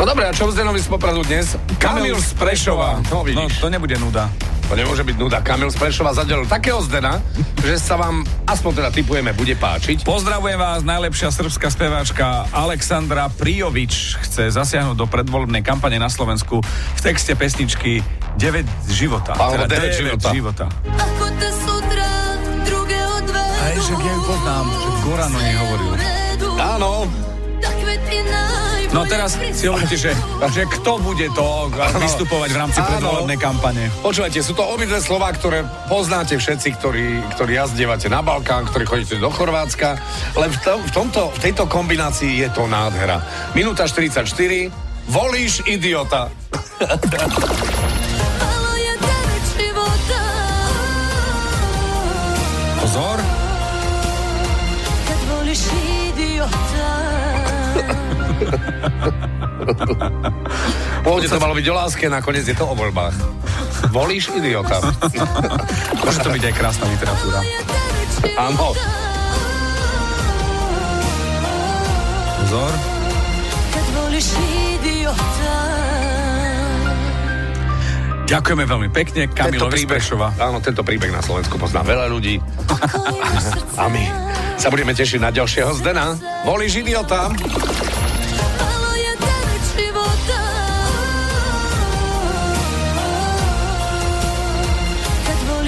a čo v Zdenovi z Popradu dnes? Kamil z Prešova. No, No, vidíš. to nebude nuda. To nemôže byť nuda. Kamil z Prešova zadelil takého Zdena, že sa vám, aspoň teda typujeme, bude páčiť. Pozdravujem vás, najlepšia srbská speváčka Alexandra Prijovič chce zasiahnuť do predvolebnej kampane na Slovensku v texte pesničky 9 života. Áno, teda 9 života. života. Odvedu Aj, že ja ju poznám, že Goran o nej hovoril. Áno, No teraz si hovoríte, že, že kto bude to vystupovať v rámci predvolebnej kampane. Počúvajte, sú to obidve slova, ktoré poznáte všetci, ktorí, ktorí jazdievate na Balkán, ktorí chodíte do Chorvátska, ale v, to, v, tomto, v tejto kombinácii je to nádhera. Minúta 44, volíš idiota. Pozor, Kad voliš idiota Pôvodne to malo byť o láske, nakoniec je to o voľbách. Volíš idiota. môže to byť aj krásna literatúra. Áno. Pozor. Idiota Ďakujeme veľmi pekne Kamilovi Prešova. áno, tento príbeh na Slovensku pozná veľa ľudí. A my sa budeme tešiť na ďalšieho Zdena. Volíš idiota.